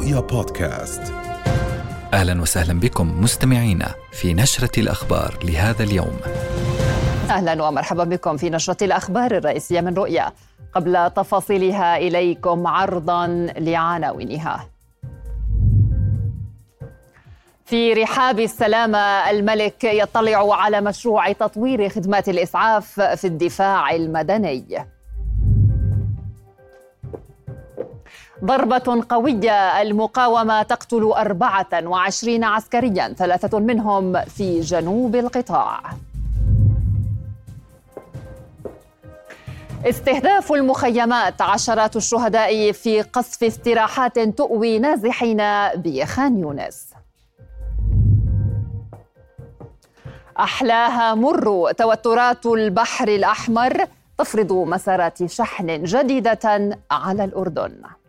رؤيا بودكاست أهلا وسهلا بكم مستمعينا في نشرة الأخبار لهذا اليوم. أهلا ومرحبا بكم في نشرة الأخبار الرئيسية من رؤيا. قبل تفاصيلها إليكم عرضا لعناوينها. في رحاب السلامة الملك يطلع على مشروع تطوير خدمات الإسعاف في الدفاع المدني ضربة قوية المقاومة تقتل 24 عسكريا ثلاثة منهم في جنوب القطاع. استهداف المخيمات عشرات الشهداء في قصف استراحات تؤوي نازحين بخان يونس. أحلاها مر توترات البحر الأحمر تفرض مسارات شحن جديدة على الأردن.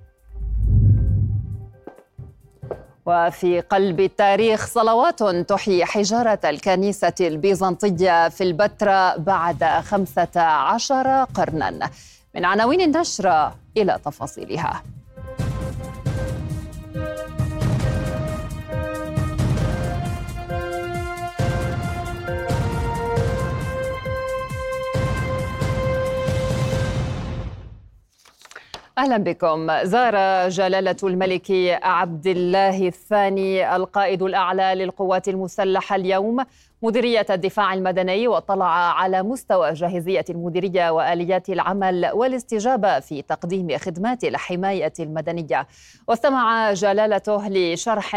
وفي قلب التاريخ صلوات تحيي حجارة الكنيسة البيزنطية في البتراء بعد خمسة عشر قرنا. من عناوين النشرة إلى تفاصيلها. أهلا بكم. زار جلالة الملك عبد الله الثاني القائد الأعلى للقوات المسلحة اليوم مديرية الدفاع المدني واطلع على مستوى جاهزية المديرية وآليات العمل والاستجابة في تقديم خدمات الحماية المدنية. واستمع جلالته لشرح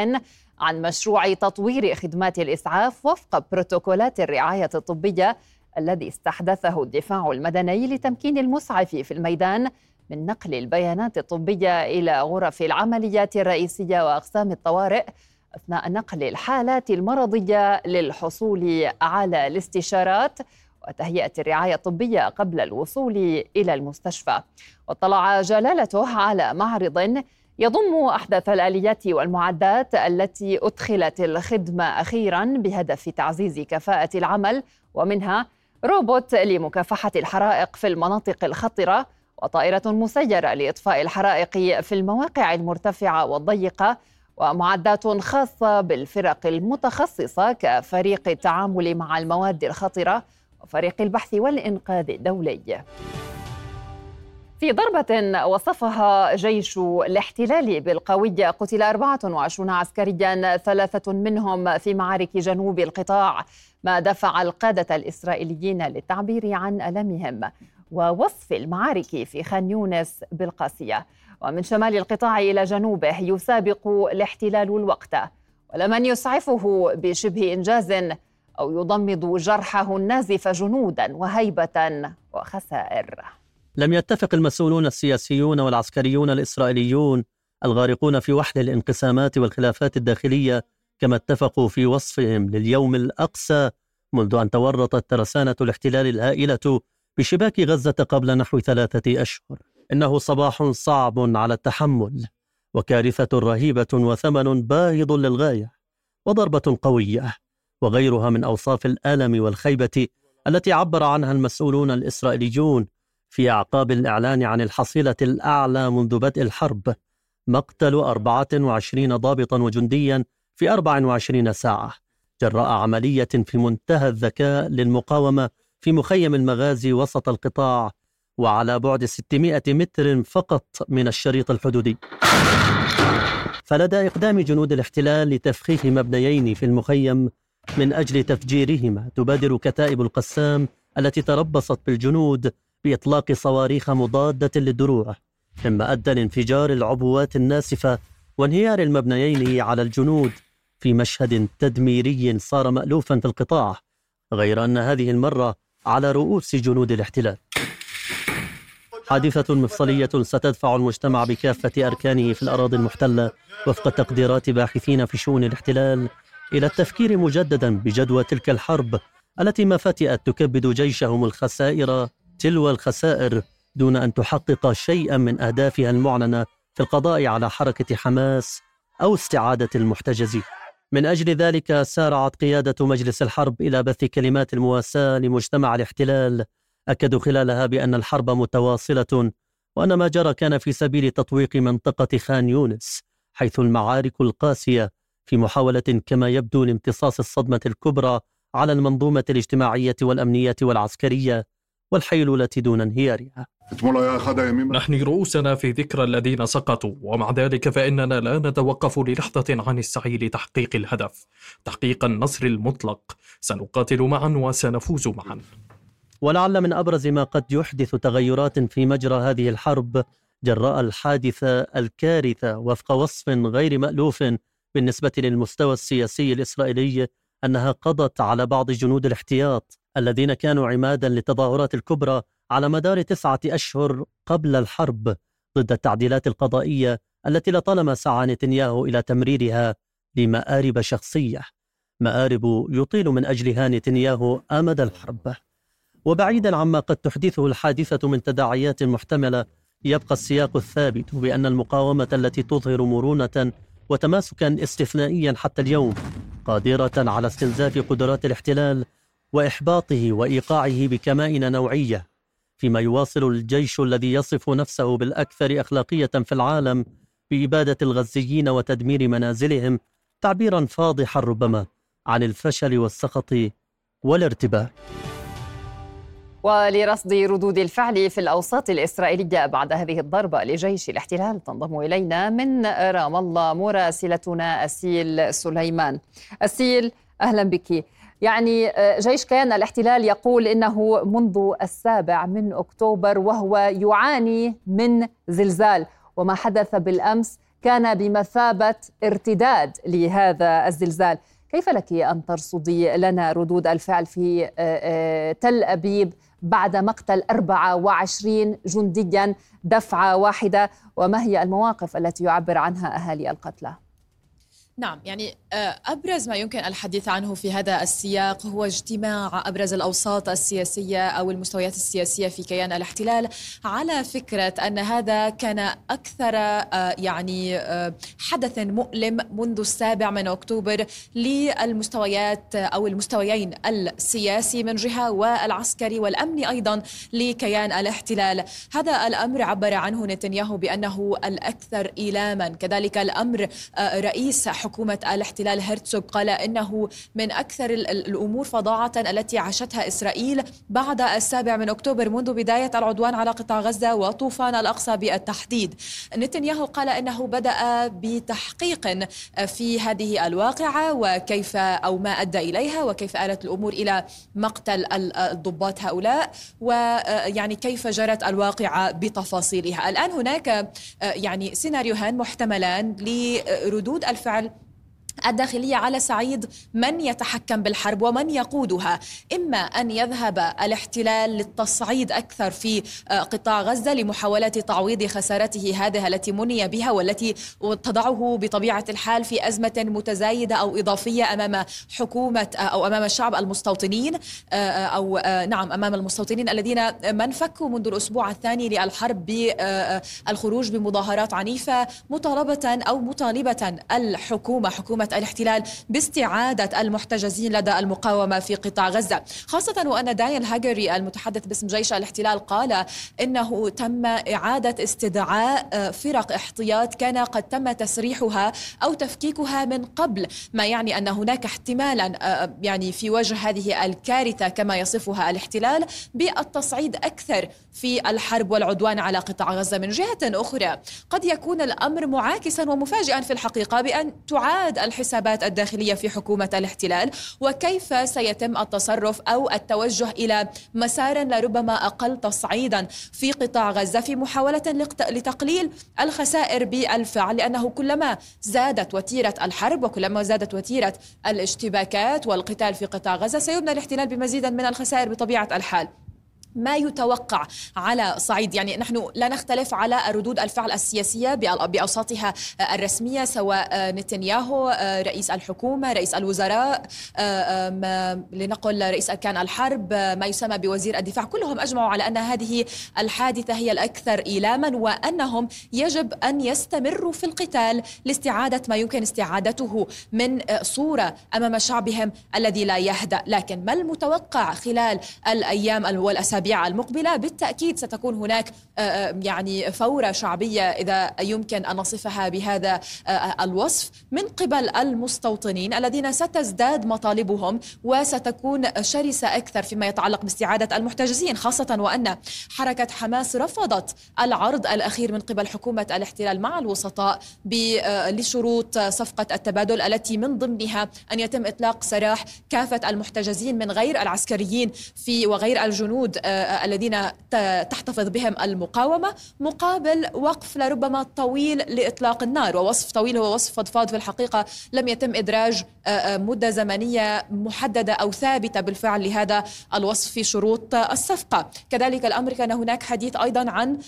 عن مشروع تطوير خدمات الإسعاف وفق بروتوكولات الرعاية الطبية الذي استحدثه الدفاع المدني لتمكين المسعف في الميدان من نقل البيانات الطبية إلى غرف العمليات الرئيسية وأقسام الطوارئ أثناء نقل الحالات المرضية للحصول على الاستشارات وتهيئة الرعاية الطبية قبل الوصول إلى المستشفى. واطلع جلالته على معرض يضم أحدث الآليات والمعدات التي أدخلت الخدمة أخيرا بهدف تعزيز كفاءة العمل ومنها روبوت لمكافحة الحرائق في المناطق الخطرة وطائرة مسيرة لإطفاء الحرائق في المواقع المرتفعة والضيقة ومعدات خاصة بالفرق المتخصصة كفريق التعامل مع المواد الخطرة وفريق البحث والإنقاذ الدولي. في ضربة وصفها جيش الاحتلال بالقوية قتل 24 عسكريا ثلاثة منهم في معارك جنوب القطاع ما دفع القادة الإسرائيليين للتعبير عن ألمهم ووصف المعارك في خان يونس بالقاسية. ومن شمال القطاع إلى جنوبه يسابق الاحتلال الوقت. ولمن يسعفه بشبه إنجاز أو يضمد جرحه النازف جنودا وهيبة وخسائر. لم يتفق المسؤولون السياسيون والعسكريون الإسرائيليون الغارقون في وحل الانقسامات والخلافات الداخلية كما اتفقوا في وصفهم لليوم الأقسى منذ أن تورطت ترسانة الاحتلال الهائلة بشباك غزة قبل نحو ثلاثة أشهر. إنه صباح صعب على التحمل وكارثة رهيبة وثمن باهظ للغاية وضربة قوية وغيرها من أوصاف الألم والخيبة التي عبر عنها المسؤولون الإسرائيليون في أعقاب الإعلان عن الحصيلة الأعلى منذ بدء الحرب مقتل 24 ضابطا وجنديا في 24 ساعة جراء عملية في منتهى الذكاء للمقاومة في مخيم المغازي وسط القطاع وعلى بعد 600 متر فقط من الشريط الحدودي. فلدى إقدام جنود الاحتلال لتفخيخ مبنيين في المخيم من أجل تفجيرهما تبادر كتائب القسام التي تربصت بالجنود بإطلاق صواريخ مضادة للدروع مما أدى لانفجار العبوات الناسفة وانهيار المبنيين على الجنود في مشهد تدميري صار مألوفا في القطاع غير أن هذه المرة على رؤوس جنود الاحتلال. حادثة مفصلية ستدفع المجتمع بكافة أركانه في الأراضي المحتلة وفق تقديرات باحثين في شؤون الاحتلال إلى التفكير مجددا بجدوى تلك الحرب التي ما فتئت تكبد جيشهم الخسائر تلو الخسائر دون أن تحقق شيئا من أهدافها المعلنة في القضاء على حركة حماس أو استعادة المحتجزين. من أجل ذلك سارعت قيادة مجلس الحرب إلى بث كلمات المواساة لمجتمع الاحتلال. أكدوا خلالها بأن الحرب متواصلة وأن ما جرى كان في سبيل تطويق منطقة خان يونس حيث المعارك القاسية في محاولة كما يبدو لامتصاص الصدمة الكبرى على المنظومة الاجتماعية والأمنية والعسكرية والحيلولة دون انهيارها. نحن رؤوسنا في ذكرى الذين سقطوا ومع ذلك فإننا لا نتوقف للحظة عن السعي لتحقيق الهدف. تحقيق النصر المطلق. سنقاتل معا وسنفوز معا. ولعل من أبرز ما قد يحدث تغيرات في مجرى هذه الحرب جراء الحادثة الكارثة وفق وصف غير مألوف بالنسبة للمستوى السياسي الإسرائيلي أنها قضت على بعض جنود الاحتياط الذين كانوا عمادا للتظاهرات الكبرى على مدار تسعة أشهر قبل الحرب ضد التعديلات القضائية التي لطالما سعى نتنياهو إلى تمريرها لمآرب شخصية. مآرب يطيل من أجلها نتنياهو آمد الحرب. وبعيدا عما قد تحدثه الحادثة من تداعيات محتملة يبقى السياق الثابت بأن المقاومة التي تظهر مرونة وتماسكا استثنائيا حتى اليوم قادرة على استنزاف قدرات الاحتلال وإحباطه وإيقاعه بكمائن نوعية. فيما يواصل الجيش الذي يصف نفسه بالأكثر أخلاقية في العالم بإبادة الغزيين وتدمير منازلهم تعبيرا فاضحا ربما عن الفشل والسخط والارتباك ولرصد ردود الفعل في الأوساط الإسرائيلية بعد هذه الضربة لجيش الاحتلال تنضم إلينا من رام الله مراسلتنا أسيل سليمان. أسيل أهلا بك. يعني آه، جيش كيان الاحتلال يقول إنه منذ السابع من أكتوبر وهو يعاني من زلزال. وما حدث بالأمس كان بمثابة ارتداد لهذا الزلزال. كيف لك أن ترصدي لنا ردود الفعل في آه، آه، تل أبيب بعد مقتل 24 جنديا دفعة واحدة؟ وما هي المواقف التي يعبر عنها أهالي القتلى؟ نعم يعني أبرز ما يمكن الحديث عنه في هذا السياق هو اجتماع أبرز الأوساط السياسية أو المستويات السياسية في كيان الاحتلال على فكرة أن هذا كان أكثر آه، يعني آه، حدث مؤلم منذ السابع من أكتوبر للمستويات أو المستويين السياسي من جهة والعسكري والأمني أيضا لكيان الاحتلال. هذا الأمر عبر عنه نتنياهو بأنه الأكثر إيلاما. كذلك الأمر رئيس حكومة الاحتلال هرتسوغ قال إنه من أكثر الأمور فظاعة التي عاشتها إسرائيل بعد السابع من أكتوبر منذ بداية العدوان على قطاع غزة وطوفان الأقصى بالتحديد. نتنياهو قال إنه بدأ بتحقيق في هذه الواقعة وكيف أو ما أدى إليها وكيف آلت الأمور إلى مقتل الضباط هؤلاء ويعني كيف جرت الواقعة بتفاصيلها. الآن هناك يعني سيناريوهان محتملان لردود الفعل الداخلية على صعيد من يتحكم بالحرب ومن يقودها. إما أن يذهب الاحتلال للتصعيد أكثر في آه، قطاع غزة لمحاولة تعويض خسارته هذه التي مني بها والتي تضعه بطبيعة الحال في أزمة متزايدة أو إضافية أمام حكومة آه، أو أمام الشعب المستوطنين آه، أو نعم أمام المستوطنين الذين من فكوا منذ الأسبوع الثاني للحرب بالخروج بمظاهرات عنيفة مطالبة أو مطالبة الحكومة حكومة حكومة الاحتلال باستعادة المحتجزين لدى المقاومة في قطاع غزة. خاصة وأن دانيال هاجري المتحدث باسم جيش الاحتلال قال إنه تم إعادة استدعاء فرق احتياط كان قد تم تسريحها أو تفكيكها من قبل ما يعني أن هناك احتمالا آه، يعني في وجه هذه الكارثة كما يصفها الاحتلال بالتصعيد أكثر في الحرب والعدوان على قطاع غزة. من جهة أخرى قد يكون الأمر معاكسا ومفاجئا في الحقيقة بأن تعاد الحسابات الداخلية في حكومة الاحتلال وكيف سيتم التصرف أو التوجه إلى مسار لربما أقل تصعيدا في قطاع غزة في محاولة لتقليل الخسائر بالفعل لأنه كلما زادت وتيرة الحرب وكلما زادت وتيرة الاشتباكات والقتال في قطاع غزة سيبنى الاحتلال بمزيد من الخسائر بطبيعة الحال. ما يتوقع على صعيد. يعني نحن لا نختلف على ردود الفعل السياسية بأوساطها الرسمية سواء نتنياهو رئيس الحكومة رئيس الوزراء لنقل رئيس أركان الحرب ما يسمى بوزير الدفاع. كلهم أجمعوا على أن هذه الحادثة هي الأكثر إيلاما وأنهم يجب أن يستمروا في القتال لاستعادة ما يمكن استعادته من صورة أمام شعبهم الذي لا يهدأ. لكن ما المتوقع خلال الأيام والأسابيع الأسابيع المقبلة. بالتأكيد ستكون هناك يعني فورة شعبية إذا يمكن أن نصفها بهذا الوصف. من قبل المستوطنين الذين ستزداد مطالبهم وستكون شرسة أكثر فيما يتعلق باستعادة المحتجزين خاصة وأن حركة حماس رفضت العرض الأخير من قبل حكومة الاحتلال مع الوسطاء لشروط صفقة التبادل التي من ضمنها أن يتم إطلاق سراح كافة المحتجزين من غير العسكريين في وغير الجنود آه، الذين تحتفظ بهم المقاومة مقابل وقف لربما طويل لإطلاق النار. ووصف طويل هو وصف فضفاض في الحقيقة لم يتم إدراج آه، آه، مدة زمنية محددة أو ثابتة بالفعل لهذا الوصف في شروط الصفقة. كذلك الأمر كان هناك حديث أيضا عن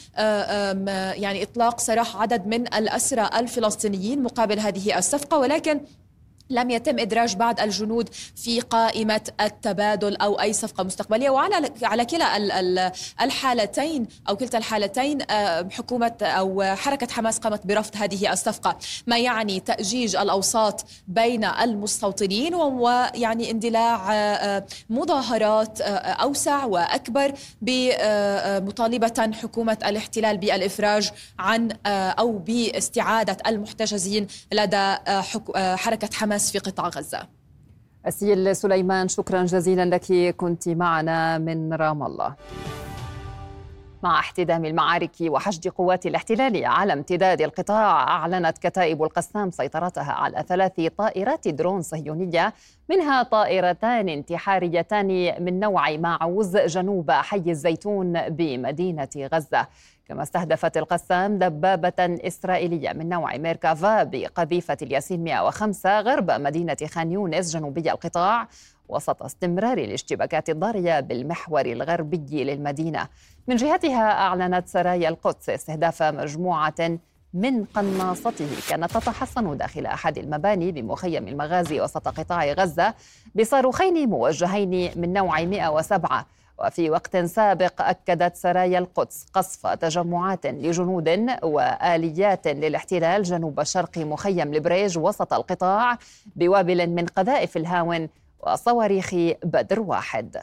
يعني إطلاق سراح عدد من الأسرى الفلسطينيين مقابل هذه الصفقة ولكن لم يتم إدراج بعض الجنود في قائمة التبادل أو أي صفقة مستقبلية. وعلى على كلا الحالتين أو كلتا الحالتين آه، حكومة أو حركة حماس قامت برفض هذه الصفقة. ما يعني تأجيج الأوساط بين المستوطنين ويعني اندلاع آه، آه، مظاهرات أوسع وأكبر بمطالبه حكومة الاحتلال بالإفراج عن أو باستعادة المحتجزين لدى حركة حماس حماس في قطاع غزة. أسيل سليمان شكرا جزيلا لك. كنت معنا من رام الله. مع احتدام المعارك وحشد قوات الاحتلال على امتداد القطاع أعلنت كتائب القسام سيطرتها على ثلاث طائرات درون صهيونية منها طائرتان انتحاريتان من نوع معوز جنوب حي الزيتون بمدينة غزة. كما استهدفت القسام دبابة إسرائيلية من نوع ميركافا بقذيفة الياسين 105 غرب مدينة خان يونس جنوبي القطاع وسط استمرار الاشتباكات الضارية بالمحور الغربي للمدينة. من جهتها أعلنت سرايا القدس استهداف مجموعة من قناصته كانت تتحصن داخل أحد المباني بمخيم المغازي وسط قطاع غزة بصاروخين موجهين من نوع 107 وفي وقت سابق أكدت سرايا القدس قصف تجمعات لجنود وآليات للاحتلال جنوب شرق مخيم البريج وسط القطاع بوابل من قذائف الهاون وصواريخ بدر واحد.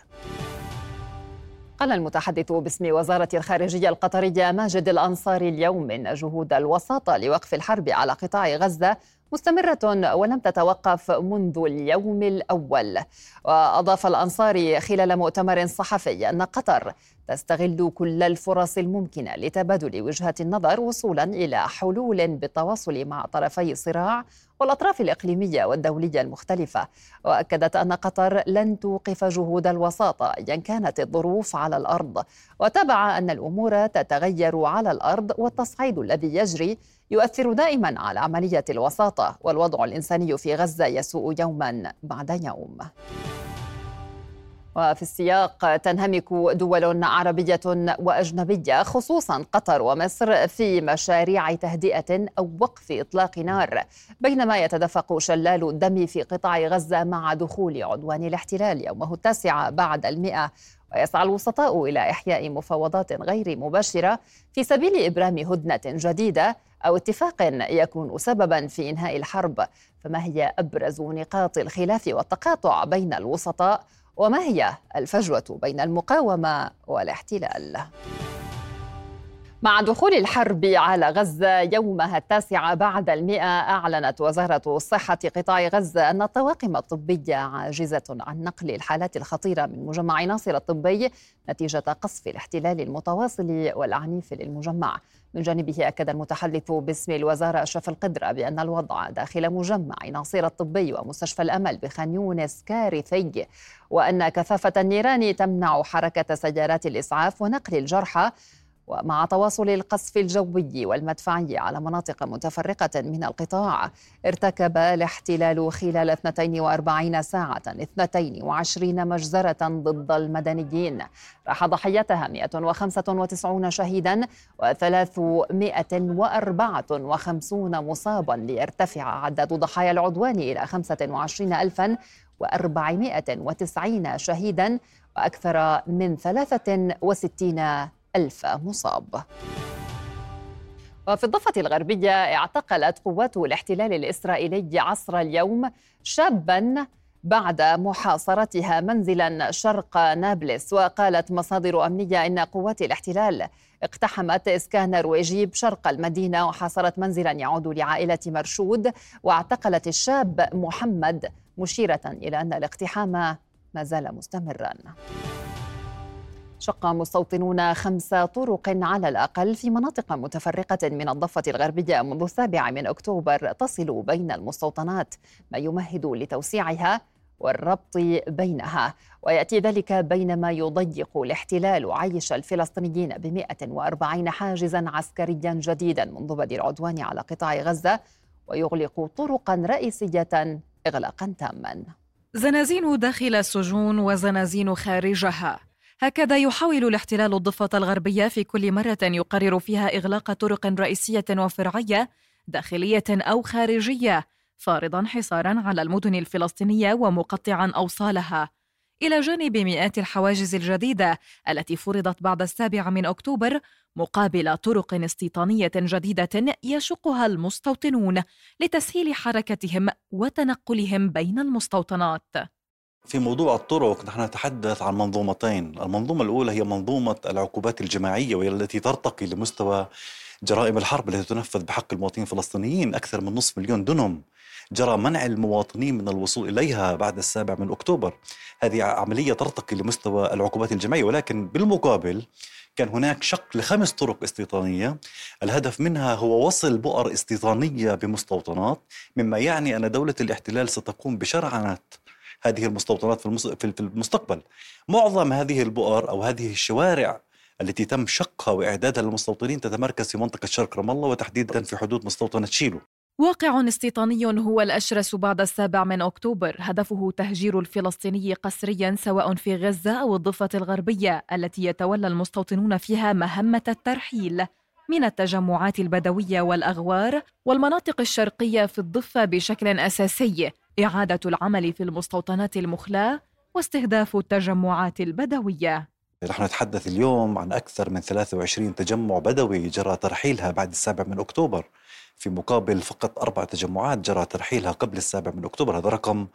قال المتحدث باسم وزارة الخارجية القطرية ماجد الأنصاري اليوم إن جهود الوساطة لوقف الحرب على قطاع غزة مستمرة ولم تتوقف منذ اليوم الأول. وأضاف الأنصاري خلال مؤتمر صحفي أن قطر تستغل كل الفرص الممكنة لتبادل وجهة النظر وصولا إلى حلول بالتواصل مع طرفي الصراع والأطراف الإقليمية والدولية المختلفة. وأكدت أن قطر لن توقف جهود الوساطة أيا كانت الظروف على الأرض. وتابع أن الأمور تتغير على الأرض والتصعيد الذي يجري يؤثر دائما على عملية الوساطة. والوضع الإنساني في غزة يسوء يوما بعد يوم. وفي السياق تنهمك دول عربية وأجنبية خصوصا قطر ومصر في مشاريع تهدئة أو وقف إطلاق نار. بينما يتدفق شلال الدم في قطاع غزة مع دخول عدوان الاحتلال يومه التاسع بعد المئة. ويسعى الوسطاء إلى إحياء مفاوضات غير مباشرة في سبيل إبرام هدنة جديدة أو اتفاق يكون سببا في إنهاء الحرب. فما هي أبرز نقاط الخلاف والتقاطع بين الوسطاء وما هي الفجوة بين المقاومة والاحتلال؟ مع دخول الحرب على غزة يومها التاسع بعد المئة أعلنت وزارة الصحة قطاع غزة أن الطواقم الطبية عاجزة عن نقل الحالات الخطيرة من مجمع ناصر الطبي نتيجة قصف الاحتلال المتواصل والعنيف للمجمع من جانبه أكد المتحدث باسم الوزارة أشرف القدرة بأن الوضع داخل مجمع ناصر الطبي ومستشفى الأمل بخان يونس كارثي وأن كثافة النيران تمنع حركة سيارات الإسعاف ونقل الجرحى ومع تواصل القصف الجوي والمدفعي على مناطق متفرقة من القطاع ارتكب الاحتلال خلال 42 ساعة 22 مجزرة ضد المدنيين. راح ضحيتها 195 شهيدا و354 مصابا ليرتفع عدد ضحايا العدوان إلى 25490 شهيدا وأكثر من 63 ألف مصاب. وفي الضفة الغربية اعتقلت قوات الاحتلال الإسرائيلي عصر اليوم شابا بعد محاصرتها منزلا شرق نابلس. وقالت مصادر أمنية إن قوات الاحتلال اقتحمت إسكان نرويجي بشرق المدينة وحاصرت منزلا يعود لعائلة مرشود. واعتقلت الشاب محمد مشيرة إلى أن الاقتحام ما زال مستمرا. شق مستوطنون خمس طرق على الأقل في مناطق متفرقة من الضفة الغربية منذ السابع من أكتوبر تصل بين المستوطنات ما يمهد لتوسيعها والربط بينها. ويأتي ذلك بينما يضيق الاحتلال عيش الفلسطينيين ب 140 حاجزا عسكريا جديدا منذ بدء العدوان على قطاع غزة ويغلق طرقا رئيسية إغلاقا تاما. زنازين داخل السجون وزنازين خارجها. هكذا يحاول الاحتلال الضفة الغربية في كل مرة يقرر فيها إغلاق طرق رئيسية وفرعية داخلية أو خارجية فارضا حصارا على المدن الفلسطينية ومقطعا أوصالها. إلى جانب مئات الحواجز الجديدة التي فرضت بعد السابع من أكتوبر مقابل طرق استيطانية جديدة يشقها المستوطنون لتسهيل حركتهم وتنقلهم بين المستوطنات. في موضوع الطرق نحن نتحدث عن منظومتين. المنظومة الأولى هي منظومة العقوبات الجماعية وهي التي ترتقي لمستوى جرائم الحرب التي تنفذ بحق المواطنين الفلسطينيين أكثر من نصف مليون دنم جرى منع المواطنين من الوصول إليها بعد السابع من أكتوبر. هذه عملية ترتقي لمستوى العقوبات الجماعية ولكن بالمقابل كان هناك شق لخمس طرق استيطانية. الهدف منها هو وصل بؤر استيطانية بمستوطنات مما يعني أن دولة الاحتلال ستقوم بشرعنة هذه المستوطنات في المستقبل. معظم هذه البؤر أو هذه الشوارع التي تم شقها وإعدادها للمستوطنين تتمركز في منطقة شرق رام الله وتحديدا في حدود مستوطنة شيلو. واقع استيطاني هو الأشرس بعد السابع من أكتوبر. هدفه تهجير الفلسطيني قسريا سواء في غزة أو الضفة الغربية التي يتولى المستوطنون فيها مهمة الترحيل. من التجمعات البدوية والأغوار والمناطق الشرقية في الضفة بشكل أساسي. إعادة العمل في المستوطنات المخلاة واستهداف التجمعات البدوية. نحن نتحدث اليوم عن أكثر من 23 تجمع بدوي جرى ترحيلها بعد السابع من أكتوبر. في مقابل فقط أربع تجمعات جرى ترحيلها قبل السابع من أكتوبر. هذا رقم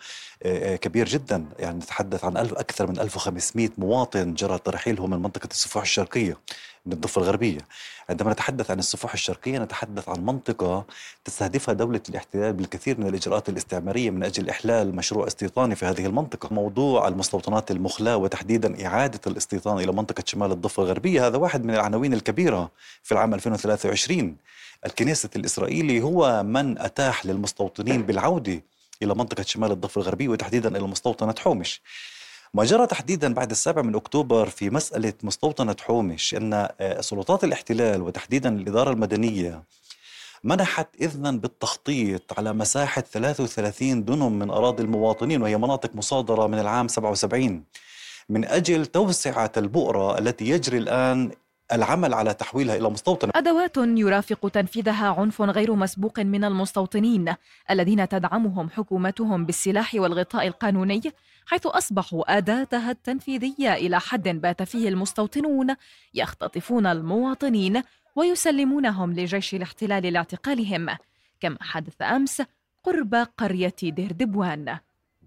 آه، آه، كبير جدا. يعني نتحدث عن ألف أكثر من 1500 مواطن جرى ترحيلهم من منطقة السفوح الشرقية من الضفة الغربية. عندما نتحدث عن السفوح الشرقية نتحدث عن منطقة تستهدفها دولة الاحتلال بالكثير من الإجراءات الاستعمارية من أجل إحلال مشروع استيطاني في هذه المنطقة. موضوع المستوطنات المخلاة وتحديدا إعادة الاستيطان إلى منطقة شمال الضفة الغربية هذا واحد من العناوين الكبيرة في العام 2023 الكنيسة الإسرائيلي هو من أتاح للمستوطنين بالعودة إلى منطقة شمال الضفة الغربية وتحديدا إلى مستوطنة حومش. ما جرى تحديدا بعد السابع من أكتوبر في مسألة مستوطنة حومش أن آه، سلطات الاحتلال وتحديدا الإدارة المدنية منحت إذنا بالتخطيط على مساحة 33 دنم من أراضي المواطنين وهي مناطق مصادرة من العام 77 من أجل توسعة البؤرة التي يجري الآن العمل على تحويلها إلى مستوطنة أدوات يرافق تنفيذها عنف غير مسبوق من المستوطنين الذين تدعمهم حكومتهم بالسلاح والغطاء القانوني حيث أصبحوا أداتها التنفيذية إلى حد بات فيه المستوطنون يختطفون المواطنين ويسلمونهم لجيش الاحتلال لاعتقالهم. كما حدث أمس قرب قرية دير دبوان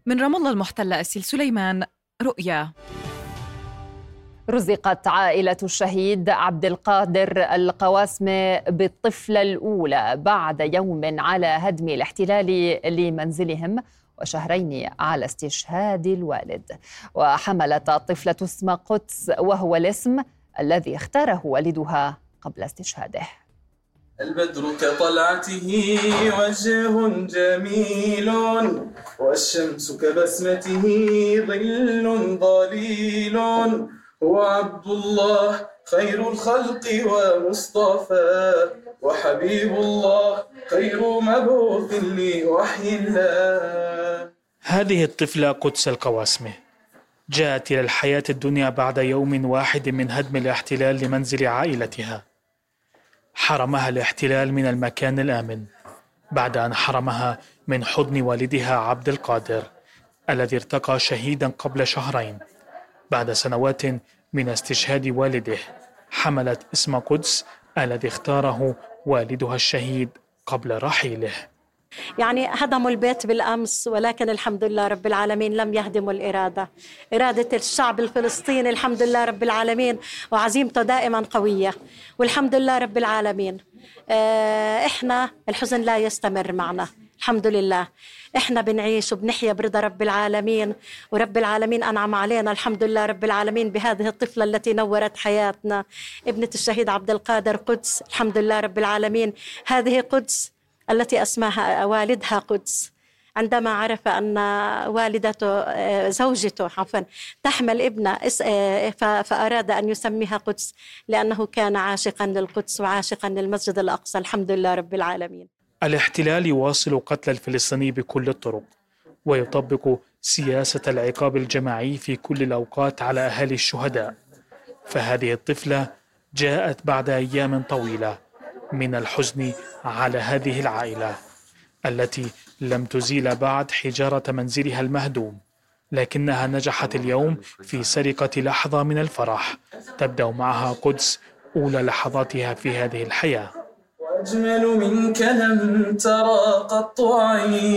من رام الله المحتلة أسيل سليمان رؤيا. رزقت عائلة الشهيد عبد القادر القواسمة بالطفلة الأولى بعد يوم على هدم الاحتلال لمنزلهم وشهرين على استشهاد الوالد. وحملت الطفلة اسم قدس وهو الاسم الذي اختاره والدها قبل استشهاده. البدر كطلعته وجه جميل والشمس كبسمته ظل ظليل هو عبد الله خير الخلق ومصطفى وحبيب الله خير مبعوث لوحي الله. هذه الطفلة قدس القواسمة جاءت إلى الحياة الدنيا بعد يوم واحد من هدم الاحتلال لمنزل عائلتها. حرمها الاحتلال من المكان الآمن بعد أن حرمها من حضن والدها عبد القادر الذي ارتقى شهيدا قبل شهرين. بعد سنوات من استشهاد والده. حملت اسم قدس الذي اختاره والدها الشهيد قبل رحيله. يعني هدموا البيت بالأمس ولكن الحمد لله رب العالمين لم يهدموا الإرادة. إرادة الشعب الفلسطيني الحمد لله رب العالمين. وعزيمته دائما قوية. والحمد لله رب العالمين. آه، إحنا الحزن لا يستمر معنا. الحمد لله. إحنا بنعيش وبنحيا برضا رب العالمين ورب العالمين أنعم علينا الحمد لله رب العالمين بهذه الطفلة التي نورت حياتنا. ابنة الشهيد عبد القادر قدس الحمد لله رب العالمين. هذه قدس التي أسماها والدها قدس. عندما عرف أن والدته زوجته عفوا تحمل ابنة فأراد أن يسميها قدس لأنه كان عاشقا للقدس وعاشقا للمسجد الأقصى. الحمد لله رب العالمين. الاحتلال يواصل قتل الفلسطيني بكل الطرق ويطبق سياسة العقاب الجماعي في كل الأوقات على اهالي الشهداء. فهذه الطفلة جاءت بعد أيام طويلة من الحزن على هذه العائلة التي لم تزيل بعد حجارة منزلها المهدوم لكنها نجحت اليوم في سرقة لحظة من الفرح تبدأ معها قدس أولى لحظاتها في هذه الحياة واجمل منك لم ترى قط عين.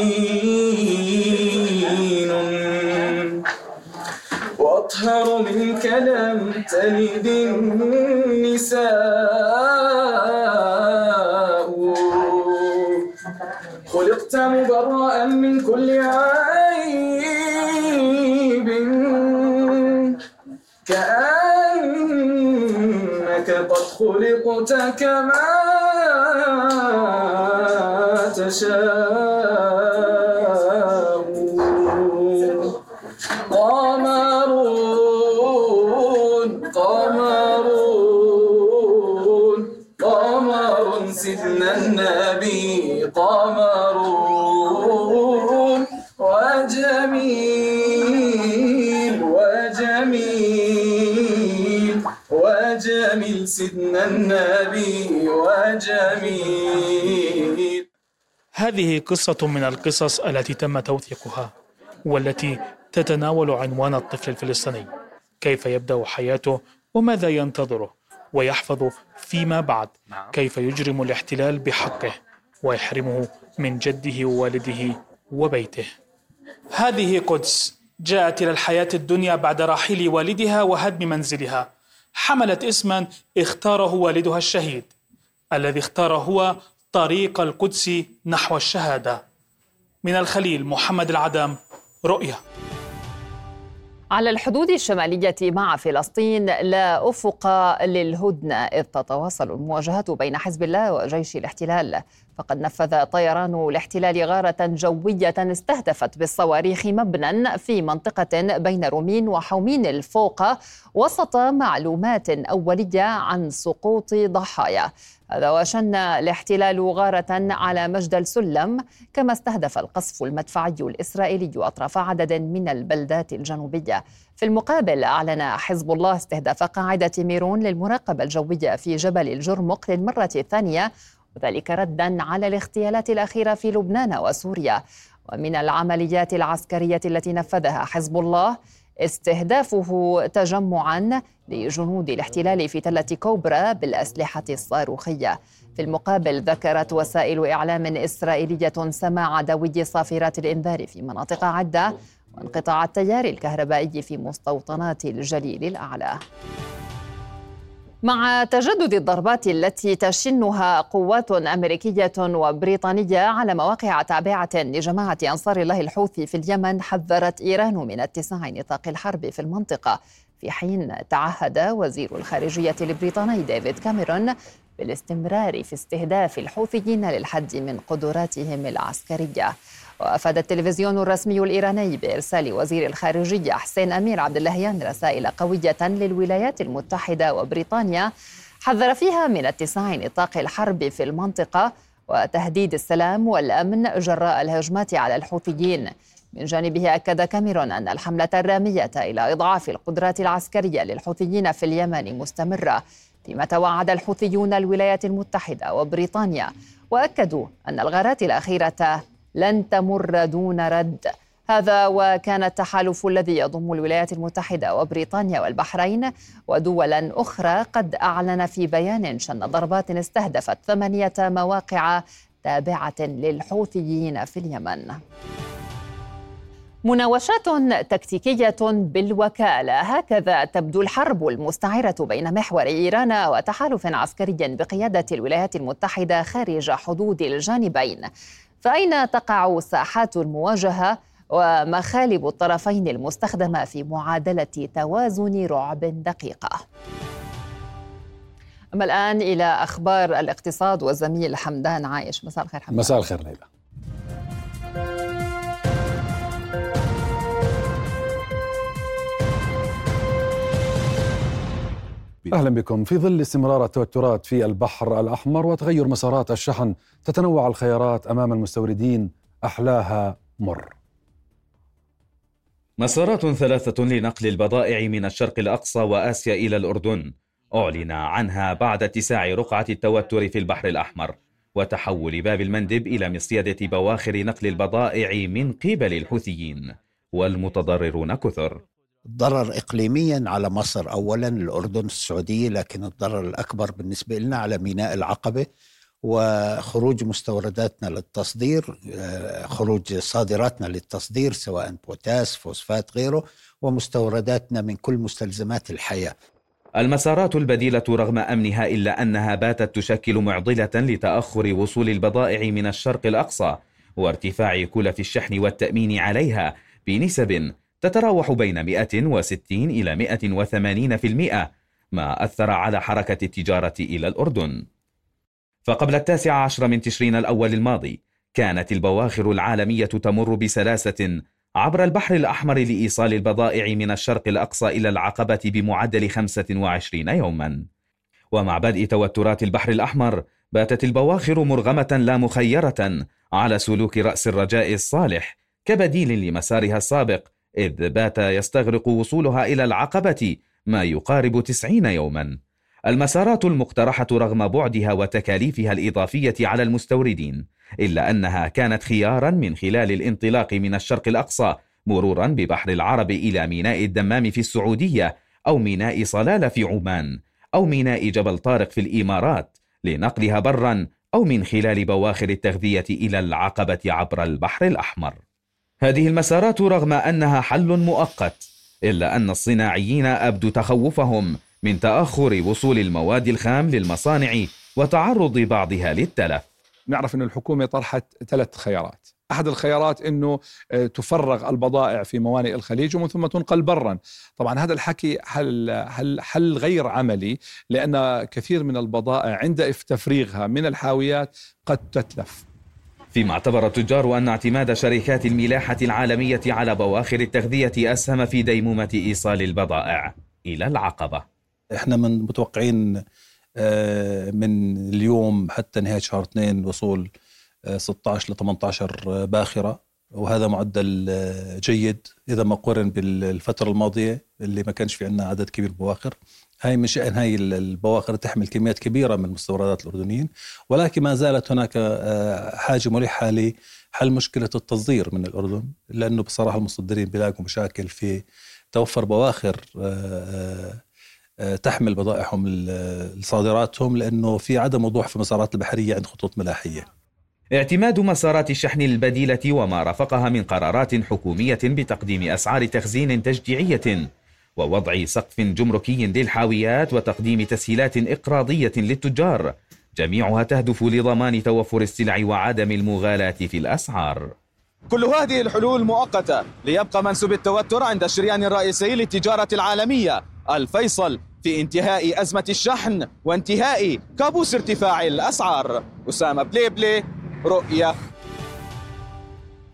وأطهر منك لم تلد النساء. خلقت مبرأ من كل عيب. كأنك قد خلقت كما تشاء. قمرون قمرون قمر سيدنا النبي قمرون. سيدنا النبي وجميل. هذه قصة من القصص التي تم توثيقها والتي تتناول عنوان الطفل الفلسطيني. كيف يبدأ حياته وماذا ينتظره ويحفظ فيما بعد؟ كيف يجرم الاحتلال بحقه ويحرمه من جده ووالده وبيته؟ هذه قدس جاءت إلى الحياة الدنيا بعد رحيل والدها وهدم منزلها. حملت اسما اختاره والدها الشهيد الذي اختار هو طريق القدس نحو الشهادة. من الخليل محمد العدم رؤية على الحدود الشمالية مع فلسطين لا أفق للهدنة إذ تتواصل المواجهات بين حزب الله وجيش الاحتلال. فقد نفذ طيران الاحتلال غارة جوية استهدفت بالصواريخ مبنى في منطقة بين رومين وحومين الفوقة وسط معلومات أولية عن سقوط ضحايا. هذا وشن الاحتلال غارة على مجد السلم كما استهدف القصف المدفعي الإسرائيلي أطراف عدد من البلدات الجنوبية. في المقابل أعلن حزب الله استهداف قاعدة ميرون للمراقبة الجوية في جبل الجرمق للمرة الثانية وذلك ردا على الاغتيالات الأخيرة في لبنان وسوريا. ومن العمليات العسكرية التي نفذها حزب الله استهدافه تجمعا لجنود الاحتلال في تلة كوبرا بالأسلحة الصاروخية. في المقابل ذكرت وسائل إعلام إسرائيلية سماع دوي صافرات الإنذار في مناطق عدة وانقطاع التيار الكهربائي في مستوطنات الجليل الأعلى. مع تجدد الضربات التي تشنها قوات أمريكية وبريطانية على مواقع تابعة لجماعة أنصار الله الحوثي في اليمن حذرت إيران من اتساع نطاق الحرب في المنطقة. في حين تعهد وزير الخارجية البريطاني ديفيد كاميرون بالاستمرار في استهداف الحوثيين للحد من قدراتهم العسكرية. وأفاد التلفزيون الرسمي الإيراني بإرسال وزير الخارجية حسين أمير عبد اللهيان رسائل قوية للولايات المتحدة وبريطانيا حذر فيها من اتساع نطاق الحرب في المنطقة وتهديد السلام والأمن جراء الهجمات على الحوثيين. من جانبه أكد كاميرون أن الحملة الرامية إلى إضعاف القدرات العسكرية للحوثيين في اليمن مستمرة فيما توعد الحوثيون الولايات المتحدة وبريطانيا. وأكدوا أن الغارات الأخيرة لن تمر دون رد. هذا وكان التحالف الذي يضم الولايات المتحدة وبريطانيا والبحرين ودولا أخرى قد أعلن في بيان شن ضربات استهدفت ثمانية مواقع تابعة للحوثيين في اليمن. مناوشات تكتيكية بالوكالة. هكذا تبدو الحرب المستعرة بين محور إيران وتحالف عسكري بقيادة الولايات المتحدة خارج حدود الجانبين. فأين تقع ساحات المواجهة ومخالب الطرفين المستخدمة في معادلة توازن رعب دقيقة؟ أما الآن إلى أخبار الاقتصاد والزميل حمدان عايش. مساء الخير حمدان. مساء الخير ليلى. أهلا بكم. في ظل استمرار التوترات في البحر الأحمر وتغير مسارات الشحن تتنوع الخيارات أمام المستوردين. أحلاها مر. مسارات ثلاثة لنقل البضائع من الشرق الأقصى وآسيا إلى الأردن. أعلن عنها بعد اتساع رقعة التوتر في البحر الأحمر وتحول باب المندب إلى مصيدة بواخر نقل البضائع من قبل الحوثيين والمتضررون كثر. ضرر إقليميا على مصر أولا الأردن السعودية لكن الضرر الأكبر بالنسبة لنا على ميناء العقبة وخروج مستورداتنا للتصدير آه، خروج صادراتنا للتصدير سواء بوتاس فوسفات غيره ومستورداتنا من كل مستلزمات الحياة. المسارات البديلة رغم أمنها إلا أنها باتت تشكل معضلة لتأخر وصول البضائع من الشرق الأقصى وارتفاع كلف الشحن والتأمين عليها بنسب تتراوح بين 160 إلى 180% ما أثر على حركة التجارة إلى الأردن. فقبل التاسع عشر من تشرين الأول الماضي كانت البواخر العالمية تمر بسلاسة عبر البحر الأحمر لإيصال البضائع من الشرق الأقصى إلى العقبة بمعدل 25 يوما. ومع بدء توترات البحر الأحمر باتت البواخر مرغمة لا مخيرة على سلوك رأس الرجاء الصالح كبديل لمسارها السابق إذ بات يستغرق وصولها إلى العقبة ما يقارب 90 يوما. المسارات المقترحة رغم بعدها وتكاليفها الإضافية على المستوردين إلا أنها كانت خيارا من خلال الانطلاق من الشرق الأقصى مرورا ببحر العرب إلى ميناء الدمام في السعودية أو ميناء صلالة في عمان أو ميناء جبل طارق في الإمارات لنقلها برا أو من خلال بواخر التغذية إلى العقبة عبر البحر الأحمر. هذه المسارات رغم أنها حل مؤقت إلا أن الصناعيين أبدوا تخوفهم من تأخر وصول المواد الخام للمصانع وتعرض بعضها للتلف. نعرف أن الحكومة طرحت ثلاث خيارات. أحد الخيارات أنه آه، تفرغ البضائع في موانئ الخليج ومن ثم تنقل برا. طبعا هذا الحكي حل, حل, حل غير عملي لأن كثير من البضائع عند تفريغها من الحاويات قد تتلف. فيما اعتبر التجار أن اعتماد شركات الملاحة العالمية على بواخر التغذية أسهم في ديمومة إيصال البضائع. إلى العقبة. إحنا من متوقعين آه، من اليوم حتى نهاية شهر اثنين وصول 16 ل 18 باخرة. وهذا معدل آه، جيد إذا ما قورن بالفترة الماضية اللي ما كانش في عندنا عدد كبير بواخر هاي من شأن هاي البواخر تحمل كميات كبيرة من مستوردات الأردنيين ولكن ما زالت هناك آه، حاجة ملحة لحل مشكلة التصدير من الأردن لأنه بصراحة المصدرين بيلاقوا مشاكل في توفر بواخر آه، تحمل بضائعهم لصادراتهم لأنه في عدم وضوح في المسارات البحرية عند خطوط ملاحية. اعتماد مسارات الشحن البديلة وما رافقها من قرارات حكومية بتقديم أسعار تخزين تشجيعية ووضع سقف جمركي للحاويات وتقديم تسهيلات إقراضية للتجار جميعها تهدف لضمان توفر السلع وعدم المغالاة في الأسعار. كل هذه الحلول مؤقتة ليبقى منسوب التوتر عند الشريان الرئيسي للتجارة العالمية الفيصل في انتهاء أزمة الشحن وانتهاء كابوس ارتفاع الأسعار أسامة بليبلي رؤية.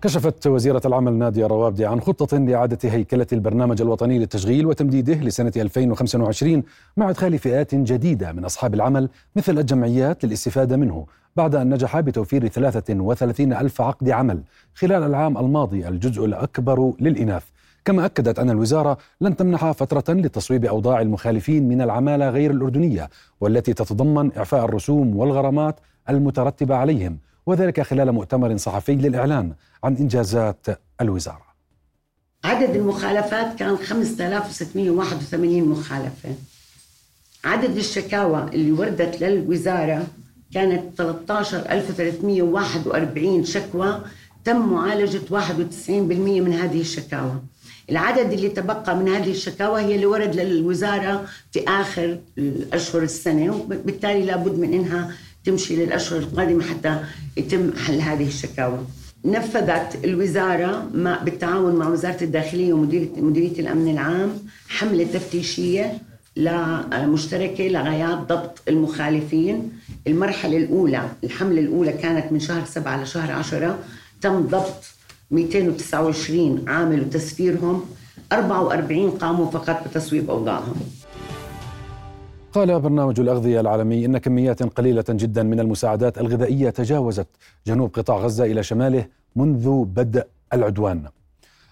كشفت وزيرة العمل نادية روابدي عن خطة لإعادة هيكلة البرنامج الوطني للتشغيل وتمديده لسنة 2025 مع إدخال فئات جديدة من أصحاب العمل مثل الجمعيات للاستفادة منه بعد أن نجح بتوفير 33 ألف عقد عمل خلال العام الماضي الجزء الأكبر للإناث. كما أكدت أن الوزارة لن تمنح فترة لتصويب أوضاع المخالفين من العمالة غير الأردنية والتي تتضمن إعفاء الرسوم والغرامات المترتبة عليهم. وذلك خلال مؤتمر صحفي للإعلان عن إنجازات الوزارة. عدد المخالفات كان 5681 مخالفة. عدد الشكاوى اللي وردت للوزارة كانت 13341 شكوى تم معالجة 91% من هذه الشكاوى. العدد اللي تبقى من هذه الشكاوى هي اللي ورد للوزارة في آخر الأشهر السنة وبالتالي لابد من إنها تمشي للأشهر القادمة حتى يتم حل هذه الشكاوى. نفذت الوزارة مع بالتعاون مع وزارة الداخلية ومديرية مديرية الأمن العام حملة تفتيشية مشتركة لغايات ضبط المخالفين. المرحلة الأولى الحملة الأولى كانت من شهر سبعة لشهر عشرة. تم ضبط 229 عامل وتسفيرهم. 44 قاموا فقط بتصويب أوضاعهم. قال برنامج الأغذية العالمي إن كميات قليلة جدا من المساعدات الغذائية تجاوزت جنوب قطاع غزة إلى شماله منذ بدء العدوان.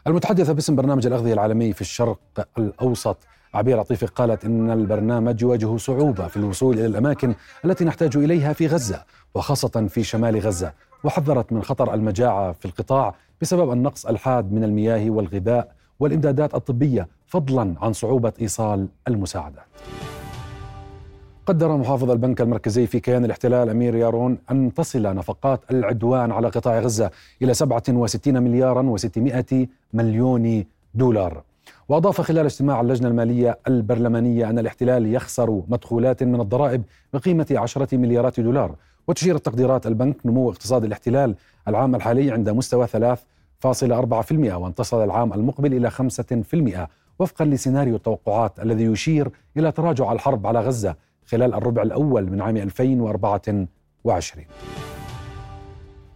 المتحدثة باسم برنامج الأغذية العالمي في الشرق الأوسط عبير عطيفي قالت إن البرنامج يواجه صعوبة في الوصول إلى الأماكن التي نحتاج إليها في غزة وخاصة في شمال غزة وحذرت من خطر المجاعة في القطاع بسبب النقص الحاد من المياه والغذاء والإمدادات الطبية فضلا عن صعوبة إيصال المساعدات. قدر محافظ البنك المركزي في كيان الاحتلال أمير يارون أن تصل نفقات العدوان على قطاع غزة إلى 67 مليارا و600 مليون دولار. وأضاف خلال اجتماع اللجنة المالية البرلمانية أن الاحتلال يخسر مدخولات من الضرائب بقيمة 10 مليارات دولار وتشير التقديرات البنك نمو اقتصاد الاحتلال العام الحالي عند مستوى 3.4% وانتصر العام المقبل إلى 5% وفقا لسيناريو التوقعات الذي يشير إلى تراجع الحرب على غزة. خلال الربع الأول من عام 2024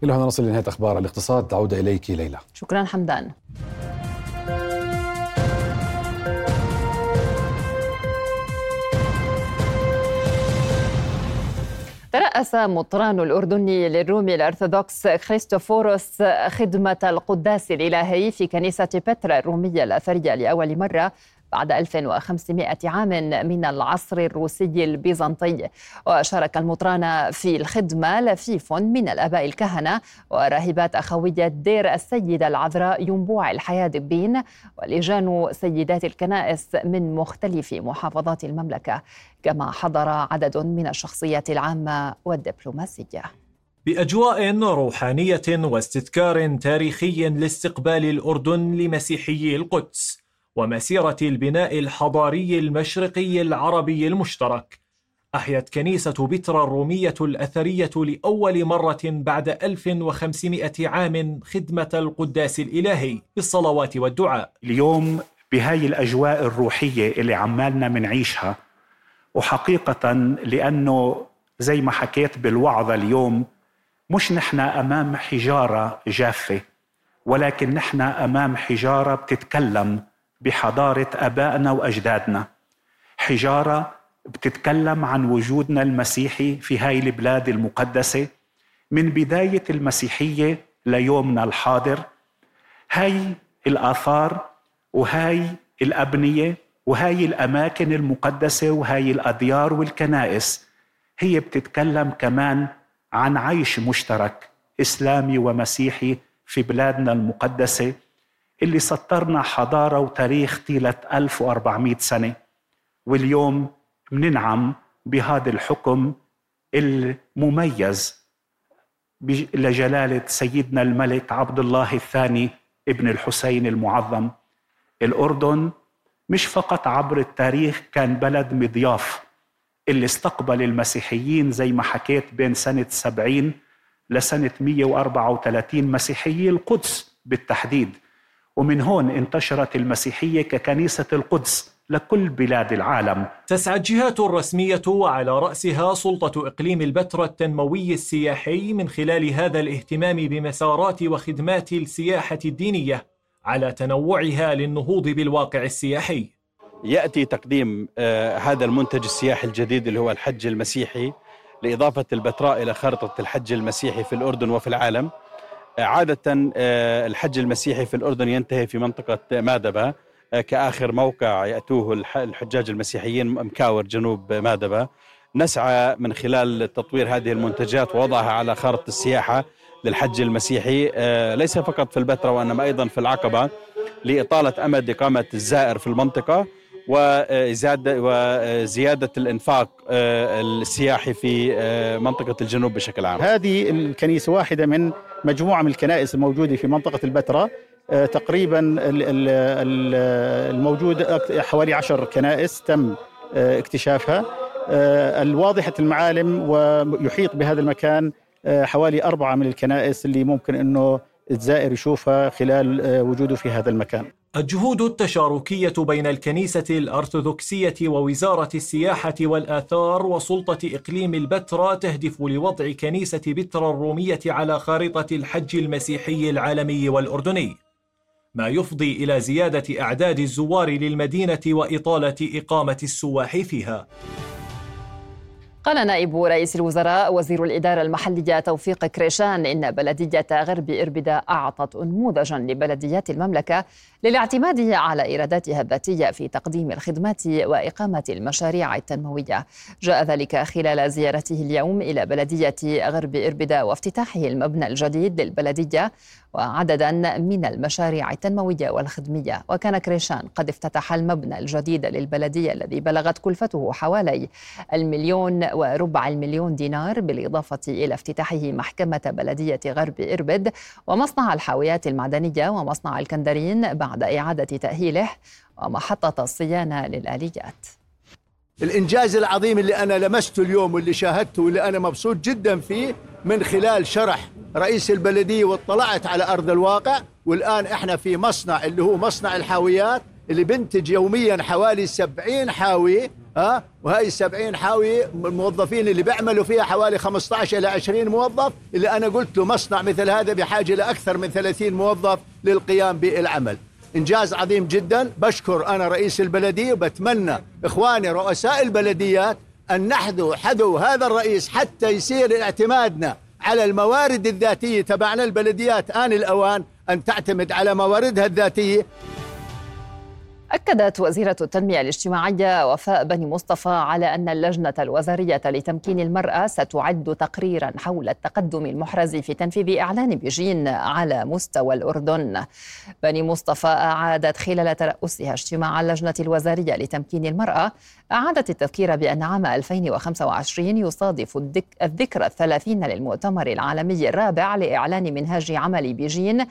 إلى هنا نصل لنهاية أخبار الاقتصاد. عودة إليك ليلى. شكرا حمدان. ترأس مطران الأردني للرومي الأرثوذكس خريستوفوروس خدمة القداس الإلهي في كنيسة بترا الرومية الأثرية لأول مرة بعد 1500 عام من العصر الروسي البيزنطي. وشارك المطران في الخدمة لفيف من الآباء الكهنة وراهبات أخوية دير السيدة العذراء ينبوع الحياة دبين ولجان سيدات الكنائس من مختلف محافظات المملكة كما حضر عدد من الشخصيات العامة والدبلوماسية. بأجواء روحانية واستذكار تاريخي لاستقبال الأردن لمسيحيي القدس. ومسيرة البناء الحضاري المشرقي العربي المشترك. أحيت كنيسة بترا الرومية الأثرية لأول مرة بعد 1500 عام خدمة القداس الإلهي بالصلوات والدعاء. اليوم بهاي الأجواء الروحية اللي عمالنا منعيشها وحقيقة لأنه زي ما حكيت بالوعظة اليوم مش نحن أمام حجارة جافة ولكن نحن أمام حجارة بتتكلم. بحضارة أبائنا وأجدادنا. حجارة بتتكلم عن وجودنا المسيحي في هاي البلاد المقدسة. من بداية المسيحية ليومنا الحاضر هاي الآثار وهاي الأبنية وهاي الأماكن المقدسة وهاي الأديار والكنائس هي بتتكلم كمان عن عيش مشترك إسلامي ومسيحي في بلادنا المقدسة. اللي سطرنا حضارة وتاريخ طيلة 1400 سنة. واليوم بننعم بهذا الحكم المميز لجلالة سيدنا الملك عبد الله الثاني ابن الحسين المعظم. الأردن مش فقط عبر التاريخ كان بلد مضياف اللي استقبل المسيحيين زي ما حكيت بين سنة 70 لسنة 134 مسيحيي القدس بالتحديد. ومن هون انتشرت المسيحية ككنيسة القدس لكل بلاد العالم. تسعى الجهات الرسمية وعلى رأسها سلطة إقليم البتراء التنموي السياحي من خلال هذا الاهتمام بمسارات وخدمات السياحة الدينية على تنوعها للنهوض بالواقع السياحي. يأتي تقديم آه هذا المنتج السياحي الجديد اللي هو الحج المسيحي لإضافة البتراء إلى خارطة الحج المسيحي في الأردن وفي العالم. عادة آه، الحج المسيحي في الأردن ينتهي في منطقة مادبة آه، كآخر موقع يأتوه الحجاج المسيحيين مكاور جنوب مادبة. نسعى من خلال تطوير هذه المنتجات ووضعها على خارطة السياحة للحج المسيحي آه، ليس فقط في البتراء وإنما أيضا في العقبة لإطالة أمد إقامة الزائر في المنطقة وزيادة وزيادة الإنفاق السياحي في منطقة الجنوب بشكل عام. هذه الكنيسة واحدة من مجموعة من الكنائس الموجودة في منطقة البتراء آه، تقريبا الموجود حوالي عشر كنائس تم اكتشافها. الواضحة المعالم ويحيط بهذا المكان حوالي أربعة من الكنائس اللي ممكن أنه الزائر يشوفها خلال وجوده في هذا المكان. الجهود التشاركية بين الكنيسة الأرثوذكسية ووزارة السياحة والآثار وسلطة إقليم البتراء تهدف لوضع كنيسة بترا الرومية على خارطة الحج المسيحي العالمي والأردني. ما يفضي إلى زيادة أعداد الزوار للمدينة وإطالة إقامة السواح فيها. قال نائب رئيس الوزراء وزير الإدارة المحلية توفيق كريشان إن بلدية غرب إربدة أعطت أنموذجا لبلديات المملكة للاعتماد على إيراداتها الذاتية في تقديم الخدمات وإقامة المشاريع التنموية. جاء ذلك خلال زيارته اليوم إلى بلدية غرب إربدة وافتتاحه المبنى الجديد للبلدية وعددا من المشاريع التنموية والخدمية. وكان كريشان قد افتتح المبنى الجديد للبلدية الذي بلغت كلفته حوالي المليون وربع المليون دينار بالإضافة إلى افتتاحه محكمة بلدية غرب إربد ومصنع الحاويات المعدنية ومصنع الكندرين بعد إعادة تأهيله ومحطة الصيانة للآليات. الإنجاز العظيم اللي أنا لمسته اليوم واللي شاهدته واللي أنا مبسوط جدا فيه من خلال شرح رئيس البلدية واطلعت على أرض الواقع والآن إحنا في مصنع اللي هو مصنع الحاويات اللي بنتج يوميا حوالي 70 حاوي ها؟ وهي 70 حاوي الموظفين اللي بيعملوا فيها حوالي 15 إلى 20 موظف اللي أنا قلت له مصنع مثل هذا بحاجة لاكثر من 30 موظف للقيام بالعمل. إنجاز عظيم جدا. بشكر أنا رئيس البلدية وبتمنى إخواني رؤساء البلديات أن نحذو حذو هذا الرئيس حتى يصير اعتمادنا على الموارد الذاتية تبعنا البلديات آن الأوان أن تعتمد على مواردها الذاتية. أكدت وزيرة التنمية الاجتماعية وفاء بني مصطفى على أن اللجنة الوزارية لتمكين المرأة ستعد تقريرا حول التقدم المحرز في تنفيذ إعلان بيجين على مستوى الأردن. بني مصطفى أعادت خلال ترأسها اجتماع اللجنة الوزارية لتمكين المرأة أعادت التذكير بأن عام 2025 يصادف الذكرى الثلاثين للمؤتمر العالمي الرابع لإعلان منهاج عمل بيجين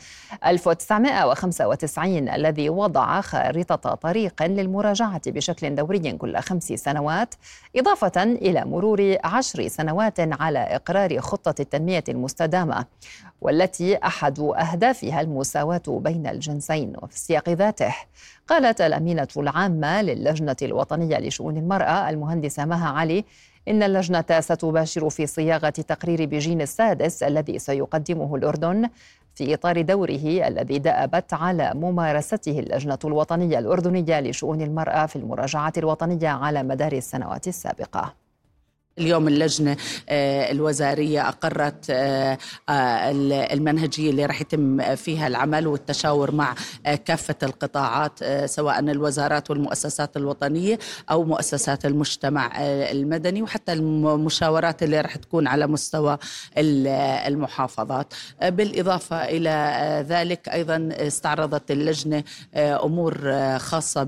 1995 الذي وضع خارطة طريق للمراجعة بشكل دوري كل خمس سنوات إضافة إلى مرور عشر سنوات على إقرار خطة التنمية المستدامة. والتي أحد أهدافها المساواة بين الجنسين وفي السياق ذاته. قالت الأمينة العامة للجنة الوطنية لشؤون المرأة المهندسة مها علي إن اللجنة ستباشر في صياغة تقرير بيجين السادس الذي سيقدمه الأردن في إطار دوره الذي دأبت على ممارسته اللجنة الوطنية الأردنية لشؤون المرأة في المراجعة الوطنية على مدار السنوات السابقة. اليوم اللجنة آه، الوزارية أقرت آه، آه، المنهجية اللي راح يتم فيها العمل والتشاور مع كافة القطاعات سواء الوزارات والمؤسسات الوطنية أو مؤسسات المجتمع المدني وحتى المشاورات اللي راح تكون على مستوى المحافظات. بالإضافة إلى ذلك أيضا استعرضت اللجنة أمور خاصة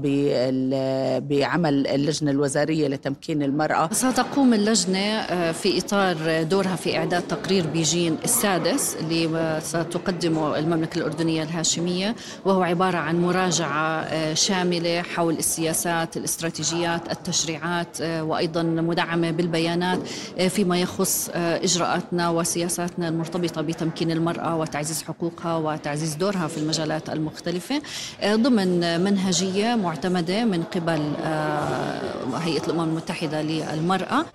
بعمل اللجنة الوزارية لتمكين المرأة. ستقوم اللجنة اللجنة آه، في إطار دورها في إعداد تقرير بيجين السادس اللي ستقدمه المملكة الأردنية الهاشمية وهو عبارة عن مراجعة آه، شاملة حول السياسات الاستراتيجيات التشريعات آه، وأيضا مدعمة بالبيانات فيما يخص إجراءاتنا وسياساتنا المرتبطة بتمكين المرأة وتعزيز حقوقها وتعزيز دورها في المجالات المختلفة. ضمن منهجية معتمدة من قبل هيئة الأمم المتحدة للمرأة.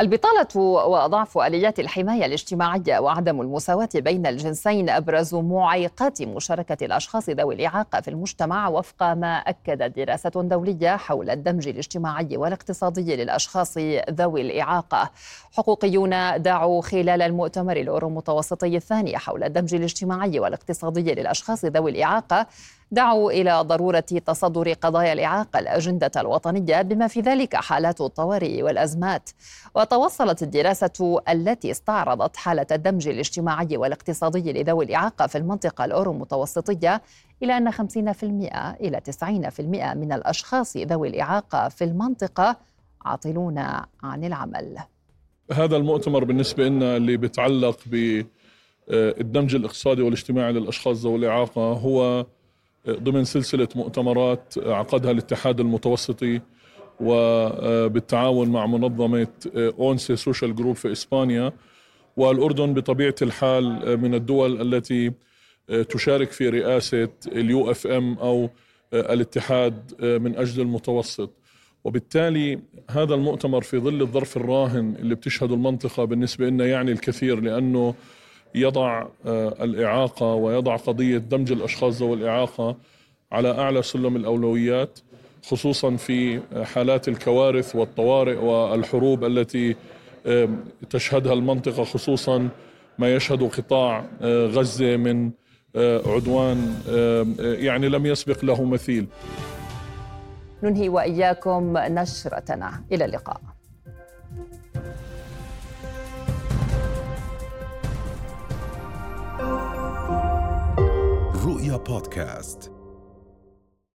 البطالة وضعف آليات الحماية الاجتماعية وعدم المساواة بين الجنسين أبرز معيقات مشاركة الأشخاص ذوي الإعاقة في المجتمع وفق ما أكدت دراسة دولية حول الدمج الاجتماعي والاقتصادي للأشخاص ذوي الإعاقة. حقوقيون دعوا خلال المؤتمر الأورو متوسطي الثاني حول الدمج الاجتماعي والاقتصادي للأشخاص ذوي الإعاقة دعوا إلى ضرورة تصدر قضايا الإعاقة الأجندة الوطنية بما في ذلك حالات الطوارئ والأزمات. وتوصلت الدراسة التي استعرضت حالة الدمج الاجتماعي والاقتصادي لذوي الإعاقة في المنطقة الأورو متوسطية إلى أن 50% إلى 90% من الأشخاص ذوي الإعاقة في المنطقة عاطلون عن العمل. هذا المؤتمر بالنسبة لنا اللي بيتعلق بالدمج الاقتصادي والاجتماعي للأشخاص ذوي الإعاقة هو ضمن سلسلة مؤتمرات عقدها الاتحاد المتوسطي وبالتعاون مع منظمة ONCE Social Group في إسبانيا والأردن بطبيعة الحال من الدول التي تشارك في رئاسة ال UfM أو الاتحاد من أجل المتوسط. وبالتالي هذا المؤتمر في ظل الظرف الراهن اللي بتشهده المنطقة بالنسبة لنا يعني الكثير لأنه يضع الإعاقة ويضع قضية دمج الأشخاص ذوي الإعاقة على أعلى سلم الأولويات خصوصا في حالات الكوارث والطوارئ والحروب التي تشهدها المنطقة خصوصا ما يشهد قطاع غزة من عدوان يعني لم يسبق له مثيل. ننهي وإياكم نشرتنا. إلى اللقاء. رؤيا بودكاست